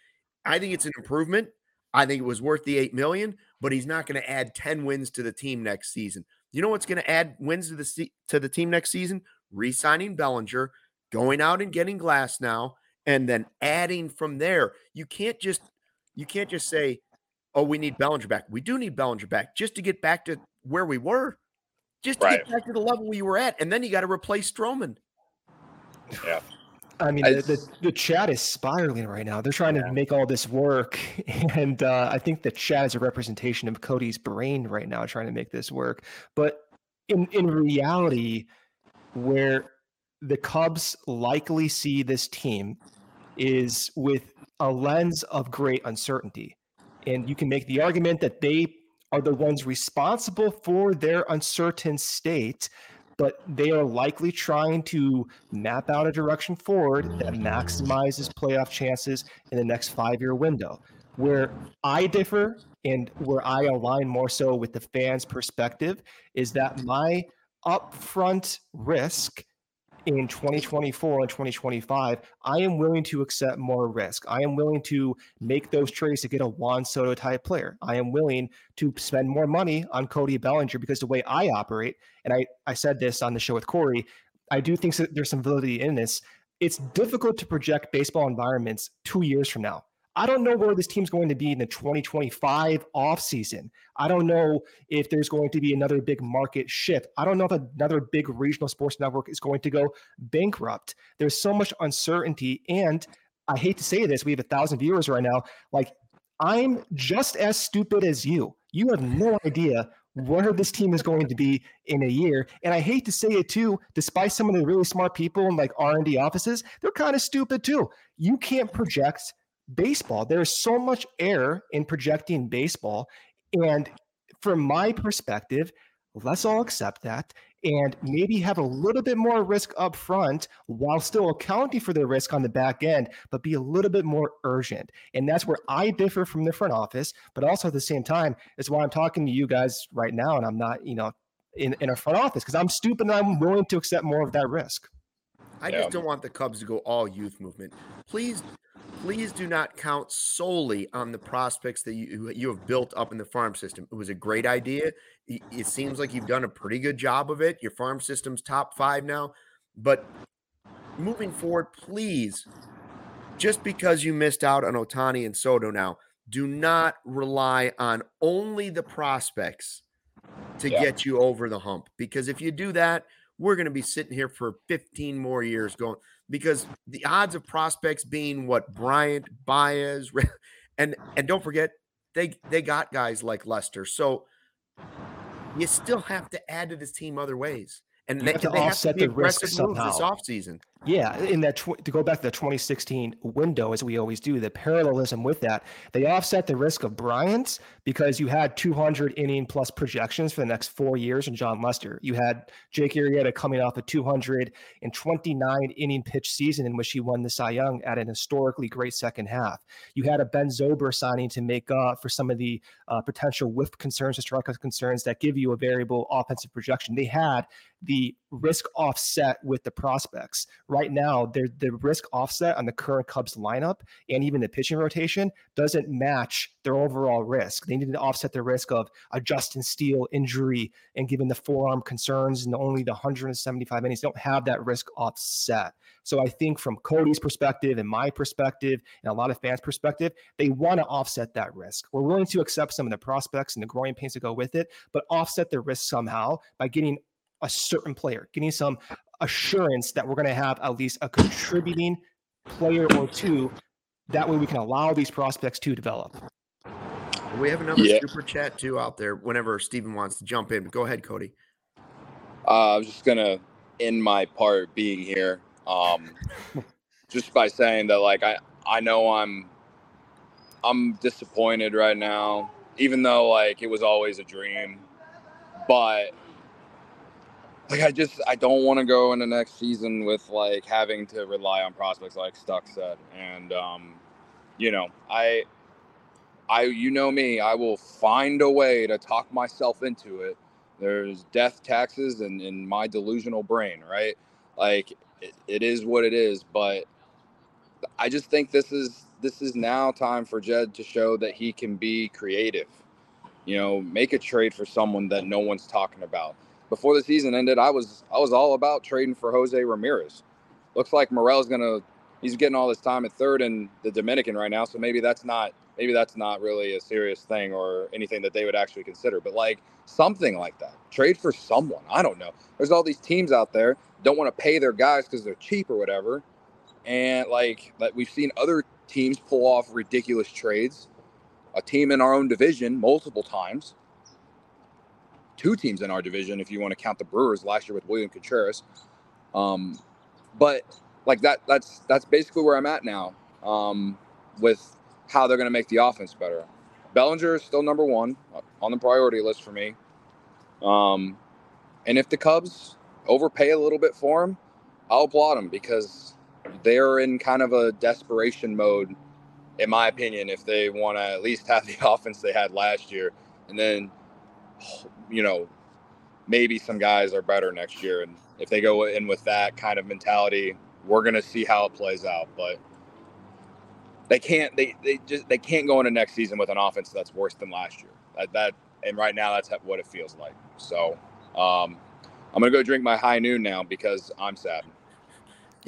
I think it's an improvement. I think it was worth the 8 million, but he's not going to add 10 wins to the team next season. You know what's going to add wins to the to the team next season? Resigning Bellinger, going out and getting Glasnow, and then adding from there. You can't just you can't just say, "Oh, we need Bellinger back." We do need Bellinger back just to get back to where we were, just to right. get back to the level we were at, and then you got to replace Stroman. Yeah. I mean, I, the, the, the, chat is spiraling right now. They're trying yeah. to make all this work. And uh, I think the chat is a representation of Cody's brain right now, trying to make this work. But in, in reality, where the Cubs likely see this team is with a lens of great uncertainty. And you can make the argument that they are the ones responsible for their uncertain state, but they are likely trying to map out a direction forward that mm-hmm. maximizes playoff chances in the next five year window. Where I differ and where I align more so with the fans' perspective is that my upfront risk in 2024 and 2025, I am willing to accept more risk. I am willing to make those trades to get a Juan Soto type player. I am willing to spend more money on Cody Bellinger because the way I operate, and I, I said this on the show with Corey, I do think that there's some validity in this. It's difficult to project baseball environments two years from now. I don't know where this team's going to be in the 2025 offseason. I don't know if there's going to be another big market shift. I don't know if another big regional sports network is going to go bankrupt. There's so much uncertainty. And I hate to say this, we have a thousand viewers right now. Like, I'm just as stupid as you. You have no idea where this team is going to be in a year. And I hate to say it too, despite some of the really smart people in like R&D offices, they're kind of stupid too. You can't project – baseball. There's so much error in projecting baseball. And from my perspective, let's all accept that and maybe have a little bit more risk up front while still accounting for the risk on the back end, but be a little bit more urgent. And that's where I differ from the front office, but also at the same time, it's why I'm talking to you guys right now. And I'm not, you know, in, in a front office because I'm stupid and I'm willing to accept more of that risk. I just don't want the Cubs to go all youth movement. Please please do not count solely on the prospects that you you have built up in the farm system. It was a great idea. It seems like you've done a pretty good job of it. Your farm system's top five now, but moving forward, please, just because you missed out on Ohtani and Soto now, do not rely on only the prospects to yeah. get you over the hump. Because if you do that, we're going to be sitting here for 15 more years going because the odds of prospects being what Bryant, Baez, and and don't forget they they got guys like Lester. So you still have to add to this team other ways. And you they, have to they offset have to the risk somehow. this offseason. Yeah, in that tw- to go back to the 2016 window, as we always do, the parallelism with that, they offset the risk of Bryant's because you had 200 inning plus projections for the next four years in Jon Lester. You had Jake Arrieta coming off a 229 inning pitch season in which he won the Cy Young at an historically great second half. You had a Ben Zobrist signing to make up for some of the uh, potential whiff concerns, strike concerns that give you a variable offensive projection. They had the risk offset with the prospects. Right now, the risk offset on the current Cubs lineup and even the pitching rotation doesn't match their overall risk. They need to offset the risk of a Justin Steele injury and given the forearm concerns and only the 175 innings, don't have that risk offset. So I think from Cody's perspective and my perspective and a lot of fans' perspective, they want to offset that risk. We're willing to accept some of the prospects and the growing pains that go with it, but offset the risk somehow by getting a certain player, getting some assurance that we're going to have at least a contributing player or two That way we can allow these prospects to develop. We have another Yeah. super chat too out there. Whenever Steven wants to jump in, go ahead, Cody. Uh, I was just gonna end my part being here, um, just by saying that like I I know I'm I'm disappointed right now, even though like it was always a dream, but like I just I don't want to go into next season with like having to rely on prospects like Stuck said, and um, you know I I you know me I will find a way to talk myself into it. There's death taxes and in, in my delusional brain right? Like it, it is what it is but i just think this is this is now time for jed to show that he can be creative. You know make a trade for someone that no one's talking about before the season ended i was i was all about trading for jose ramirez. Looks like morel's gonna he's getting all this time at third in the dominican right now so maybe that's not maybe that's not really a serious thing or anything that they would actually consider but like something like that. Trade for someone i don't know. There's all these teams out there don't want to pay their guys because they're cheap or whatever and like that we've seen other teams pull off ridiculous trades. A team in our own division multiple times two teams in our division if you want to count the brewers last year with william contreras um, but like that that's that's basically where i'm at now um, with how they're going to make the offense better. Bellinger is still number one on the priority list for me. Um, and if the Cubs overpay a little bit for him, I'll applaud them because they're in kind of a desperation mode, in my opinion, if they want to at least have the offense they had last year. And then, you know, maybe some guys are better next year. And if they go in with that kind of mentality, we're going to see how it plays out. But they can't they they just they can't go into next season with an offense that's worse than last year. That that and right now that's what it feels like. So um, I'm gonna go drink my high noon now because I'm sad.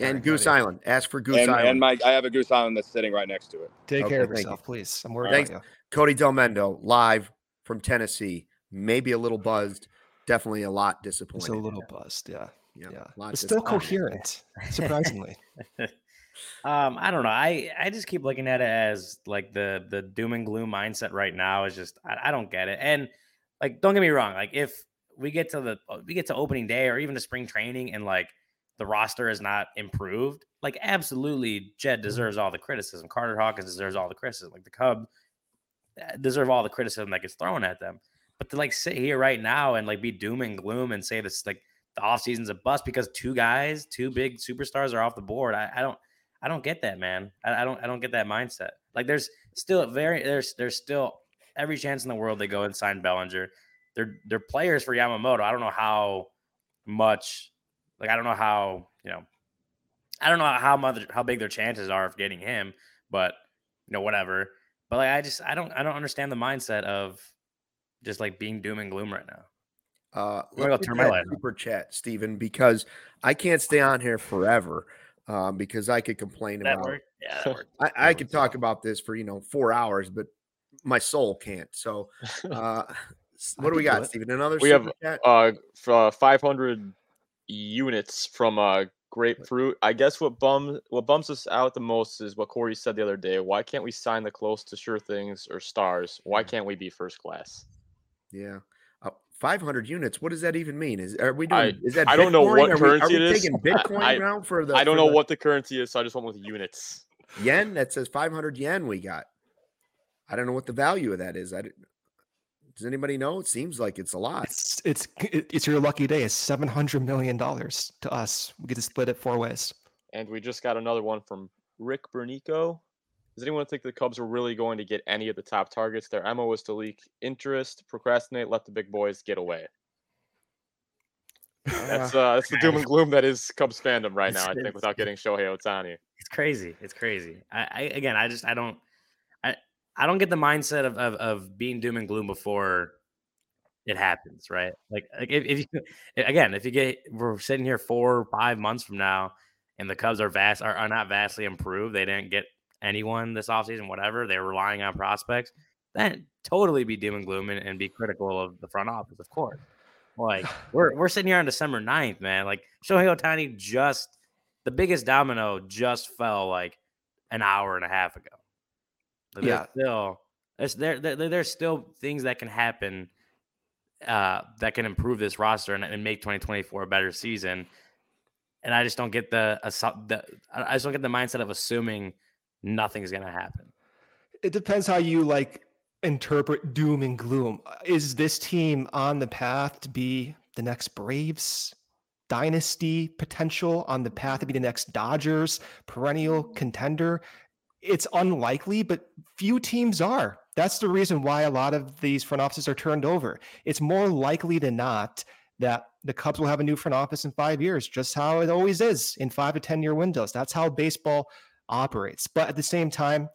And Goose Island. Ask for Goose and, Island. and my I have a Goose Island that's sitting right next to it. Take Okay, care of thank yourself, please. I'm worried Thanks. about you. Cody Delmendo, live from Tennessee. Maybe a little buzzed. Definitely a lot It's disappointed. a little buzzed, yeah. Yeah, Yeah. a lot But still coherent, surprisingly. Um, I don't know. I I just keep looking at it as like the the doom and gloom mindset right now is just I, I don't get it. And like, don't get me wrong. Like, if we get to the we get to opening day or even to spring training and like the roster is not improved, like absolutely, Jed deserves all the criticism. Carter Hawkins deserves all the criticism. Like the Cubs uh, deserve all the criticism that gets thrown at them. But to like sit here right now and like be doom and gloom and say this like the off season's a bust because two guys, two big superstars are off the board. I, I don't I don't get that, man. I, I don't I don't get that mindset. Like there's still a very there's there's still every chance in the world they go and sign Bellinger. They're they're players for Yamamoto. I don't know how much like I don't know how, you know, I don't know how much how big their chances are of getting him, but you know, whatever. But like I just I don't I don't understand the mindset of just like being doom and gloom right now. Uh, let's go turn my that light on. super chat, Stephen, because I can't stay on here forever. Um, because I could complain That about. work? Yeah, that worked. I, I could talk about this for you know four hours, but my soul can't. So, uh, what do we got, it. Stephen? Another We have, chat? uh, f- uh 500 units from uh grapefruit. I guess what bums what bums us out the most is what Corey said the other day. Why can't we sign the close to sure things or stars? Why can't we be first class? Yeah. Uh, 500 units. What does that even mean? Is are we I- doing? is that I don't know what are we, currency are we it is. taking Bitcoin I- now for the? I don't know the what the currency is, so I just went with units. yen that says 500 yen. We got. I don't know what the value of that is. I does anybody know? It seems like it's a lot. It's it's it's your lucky day. It's seven hundred million dollars to us. We get to split it four ways. And we just got another one from Rick Bernico. Does anyone think the Cubs were really going to get any of the top targets? Their MO was to leak interest, procrastinate, let the big boys get away. That's uh, that's the doom and gloom that is Cubs fandom right now. I think without getting Shohei Ohtani. It's crazy. It's crazy. I, I again, I just I don't I I don't get the mindset of of, of being doom and gloom before it happens, right? Like like if, if you again, if you get we're sitting here four or five months from now and the Cubs are vast are, are not vastly improved, they didn't get anyone this offseason, whatever, they're relying on prospects, then totally be doom and gloom and, and be critical of the front office, of course. Like we're we're sitting here on December 9th, man. Like Shohei Ohtani just the biggest domino just fell like an hour and a half ago. But Yeah. there's still there's there, there there's still things that can happen uh, that can improve this roster and, and make 2024 a better season. And I just don't get the, the I just don't get the mindset of assuming nothing's gonna happen. It depends how you like interpret doom and gloom. Is this team on the path to be the next Braves? Dynasty potential on the path to be the next Dodgers, perennial contender. It's unlikely, but few teams are. That's the reason why a lot of these front offices are turned over. It's more likely than not that the Cubs will have a new front office in five years, just how it always is in five to 10 year windows. That's how baseball operates. But at the same time,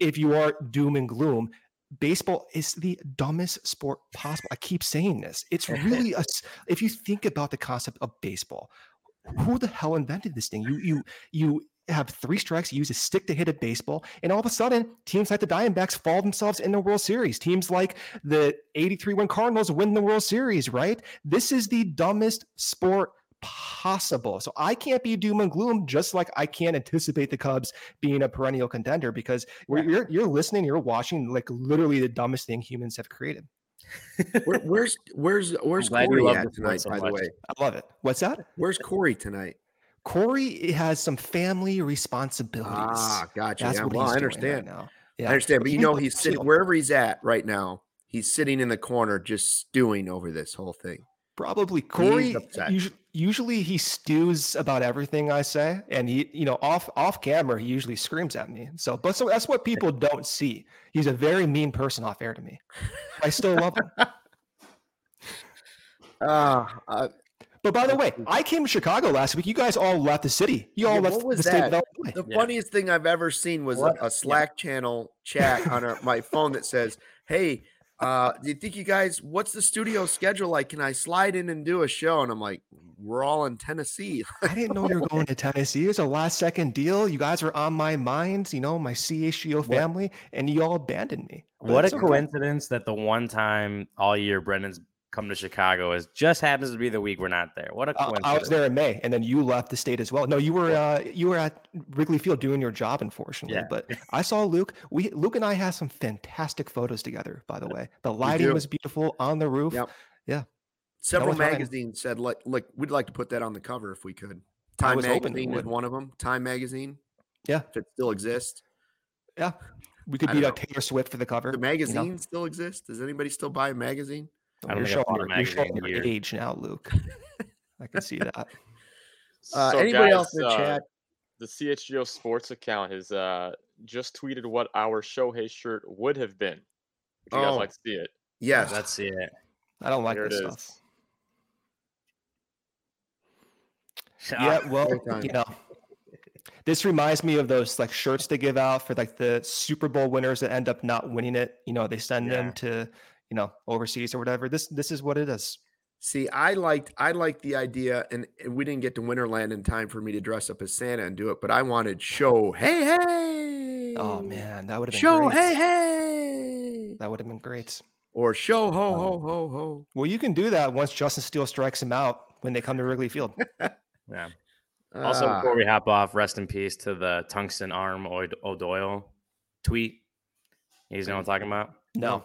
if you are doom and gloom, baseball is the dumbest sport possible. I keep saying this. It's really a if you think about the concept of baseball, who the hell invented this thing? You you you have three strikes, you use a stick to hit a baseball, and all of a sudden, teams like the Diamondbacks fall themselves in the World Series. Teams like the 83 win Cardinals win the World Series, right? This is the dumbest sport possible. So I can't be doom and gloom, just like I can't anticipate the Cubs being a perennial contender because we're, you're you're listening, you're watching like literally the dumbest thing humans have created. Where, where's where's where's glad you Corey at tonight? so by the way, I love it. What's that? where's Corey tonight? Corey has some family responsibilities. Ah, gotcha. That's yeah, what well, he's I doing understand. right now. I understand, but you know he's sitting wherever he's at right now. He's sitting in the corner, just stewing over this whole thing. Probably Corey. upset. Usually, usually he stews about everything I say, and he, you know, off off camera, he usually screams at me. So, but so that's what people don't see. He's a very mean person off air to me. I still love him. Ah, uh, But by the way, I came to Chicago last week. You guys all left the city. You all Yeah, left what was the state? Illinois. the Yeah. funniest thing I've ever seen was a, a Slack channel chat on our, my phone that says, "Hey, uh, do you think you guys? What's the studio schedule like? Can I slide in and do a show?" And I'm like, "We're all in Tennessee." I didn't know you were going to Tennessee. It was a last second deal. You guys were on my mind, you know, my CHGO family, and you all abandoned me. But What a okay. coincidence that the one time all year Brendan's come to Chicago is just happens to be the week we're not there. What a Uh, coincidence. I was there in May, and then you left the state as well. No, you were uh, you were at Wrigley Field doing your job, unfortunately. Yeah. But I saw Luke. We Luke and I had some fantastic photos together. By the way, the lighting was beautiful on the roof. Yep. Yeah, Several was mine. magazines said, "Like, like we'd like to put that on the cover if we could." Time was hoping we magazine is one of them. Time magazine, Yeah, if it still exists. yeah. We could I beat don't out. Taylor Swift for the cover. The you know? magazine still exists. Does anybody still buy a magazine? I don't you're think showing, your, you're showing your years. age now, Luke. I can see that. Uh, So, anybody guys, else in the uh, chat? The CHGO Sports account has uh, just tweeted what our Shohei shirt would have been. Would you guys Oh. like to see it? Yes. Let's see it. I don't like Here this stuff. Yeah, well, you know, this reminds me of those like shirts they give out for like the Super Bowl winners that end up not winning it. You know, they send Yeah. them to you know overseas or whatever. This this is what it is. See, I liked I liked the idea, and, and we didn't get to Winterland in time for me to dress up as Santa and do it, but I wanted show hey hey. Oh man, that would have been show great. hey hey, That would have been great. or show ho ho ho ho. Well, you can do that once Justin Steele strikes him out when they come to Wrigley Field. Yeah. Also, Ah, before we hop off, rest in peace to the tungsten arm O'D- O'Doyle tweet. You know what I'm talking about? No,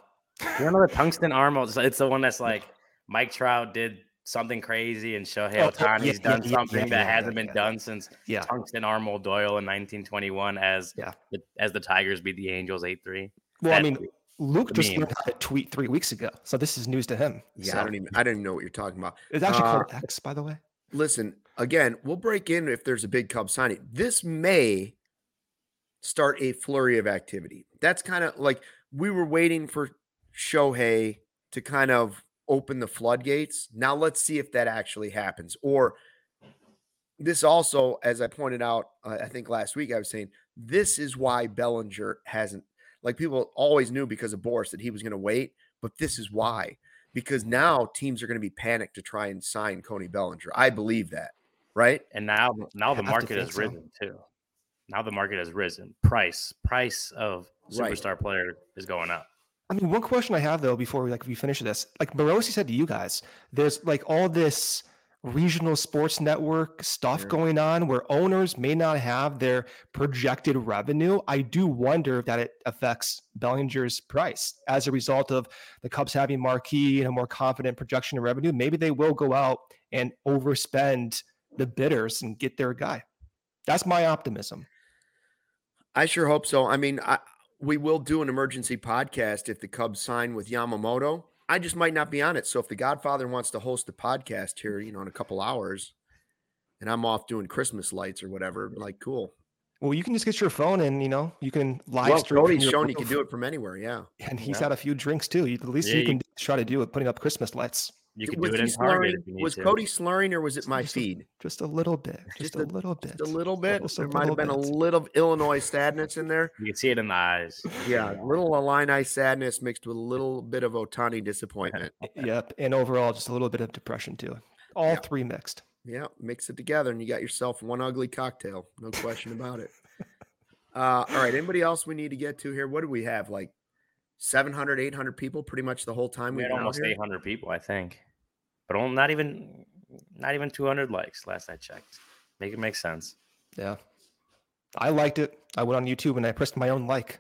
You know the tungsten arm? It's it's the one that's like Mike Trout did something crazy and Shohei Oh, yeah, Ohtani's yeah, done yeah, yeah, something that yeah, hasn't yeah, been yeah. done since yeah, tungsten arm Doyle in 1921 as Yeah. the, as the Tigers beat the Angels 8-3. Well, I mean. Luke just meme. learned how to tweet three weeks ago, so this is news to him. yeah, So, I don't even I don't even know what you're talking about. It's actually Uh, called X, by the way. Listen, again, we'll break in if there's a big Cub signing. This may start a flurry of activity. That's kind of like we were waiting for Shohei to kind of open the floodgates. Now let's see if that actually happens. Or this also, as I pointed out, uh, I think last week I was saying this is why Bellinger hasn't like people always knew because of Boras that he was going to wait, but this is why because now teams are going to be panicked to try and sign Cody Bellinger. I believe that, right? And now now the market has so. risen too. Now the market has risen. Price price of Right. superstar player is going up. I mean, one question I have though, before we like we finish this, like Morosi said to you guys, there's like all this regional sports network stuff sure. going on where owners may not have their projected revenue. I do wonder if that it affects Bellinger's price as a result of the Cubs having marquee and a more confident projection of revenue. Maybe they will go out and overspend the bidders and get their guy. That's my optimism. I sure hope so. I mean, I, we will do an emergency podcast if the Cubs sign with Yamamoto. I just might not be on it. So if the Godfather wants to host a podcast here, you know, in a couple hours, and I'm off doing Christmas lights or whatever, like cool. Well, you can just get your phone and you know you can live well, stream. Cody's shown he can do it from anywhere. Yeah, and he's yeah. had a few drinks too. At least yeah, you can try to do it, putting up Christmas lights. You can was do it in slurring, Was to. Cody slurring or was it my just feed? A, just a little bit. Just, just a, a, little bit. Just a little bit. Just there might have been bit. a little Illinois sadness in there. You can see it in the eyes. Yeah, a little Illini sadness mixed with a little bit of Ohtani disappointment. yep, and overall just a little bit of depression too. All yep. three mixed. Yeah, mix it together and you got yourself one ugly cocktail. No question about it. Uh, all right, anybody else we need to get to here? What do we have? Like 700, 800 people pretty much the whole time we had almost 800 people, I think. But only, not even not even 200 likes last I checked. Make it make sense. Yeah. I liked it. I went on YouTube and I pressed my own like.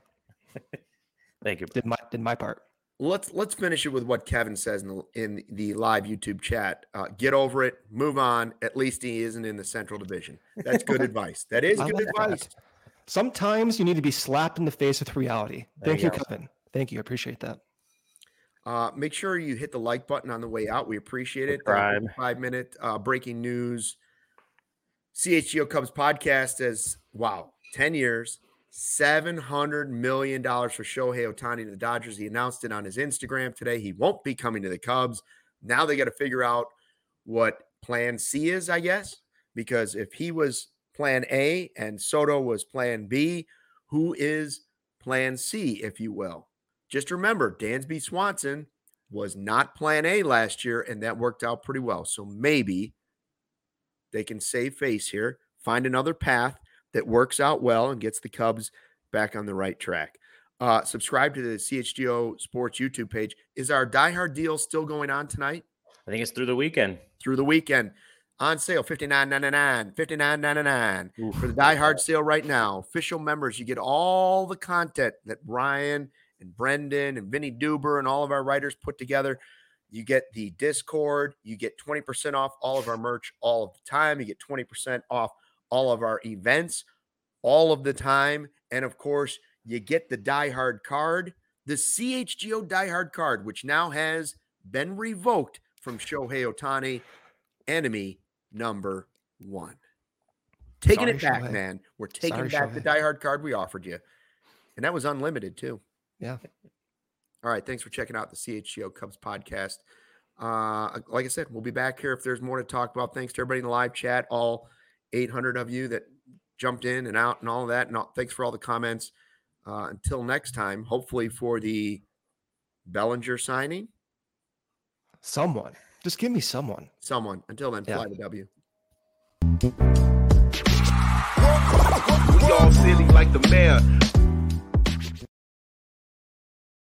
Thank you. Did my did my part. Let's let's finish it with what Kevin says in the in the live YouTube chat. Uh, get over it, move on. At least he isn't in the Central Division. That's good advice. That is good like advice. That. Sometimes you need to be slapped in the face with reality. Thank you, you Kevin. Thank you. I appreciate that. Uh, make sure you hit the like button on the way out. We appreciate it. Uh, five minute uh, breaking news. CHGO Cubs podcast as wow, 10 years, $700 million for Shohei Ohtani to the Dodgers. He announced it on his Instagram today. He won't be coming to the Cubs. Now they got to figure out what plan C is, I guess, because if he was plan A and Soto was plan B. Who is plan C, if you will? Just remember, Dansby Swanson was not plan A last year, and that worked out pretty well. So maybe they can save face here, find another path that works out well and gets the Cubs back on the right track. Uh, subscribe to the CHGO Sports YouTube page. Is our diehard deal still going on tonight? I think it's through the weekend. Through the weekend on sale $59.99 $59.99 for the die hard sale right now official members you get all the content that brian and brendan and vinny duber and all of our writers put together you get the discord you get 20% off all of our merch all of the time you get 20% off all of our events all of the time and of course you get the die hard card the chgo die hard card which now has been revoked from shohei Ohtani, enemy number one. Taking Sorry, it back, Shohei. man. We're taking Sorry, back Shohei. the diehard card we offered you. And that was unlimited too. Yeah. All right. Thanks for checking out the CHGO Cubs podcast. Uh, like I said, we'll be back here if there's more to talk about. Thanks to everybody in the live chat, all 800 of you that jumped in and out and all of that. And all, thanks for all the comments. Uh, until next time, hopefully for the Bellinger signing. Someone. Just give me someone. Someone. Until then, yeah. fly the W. We all silly like the mayor.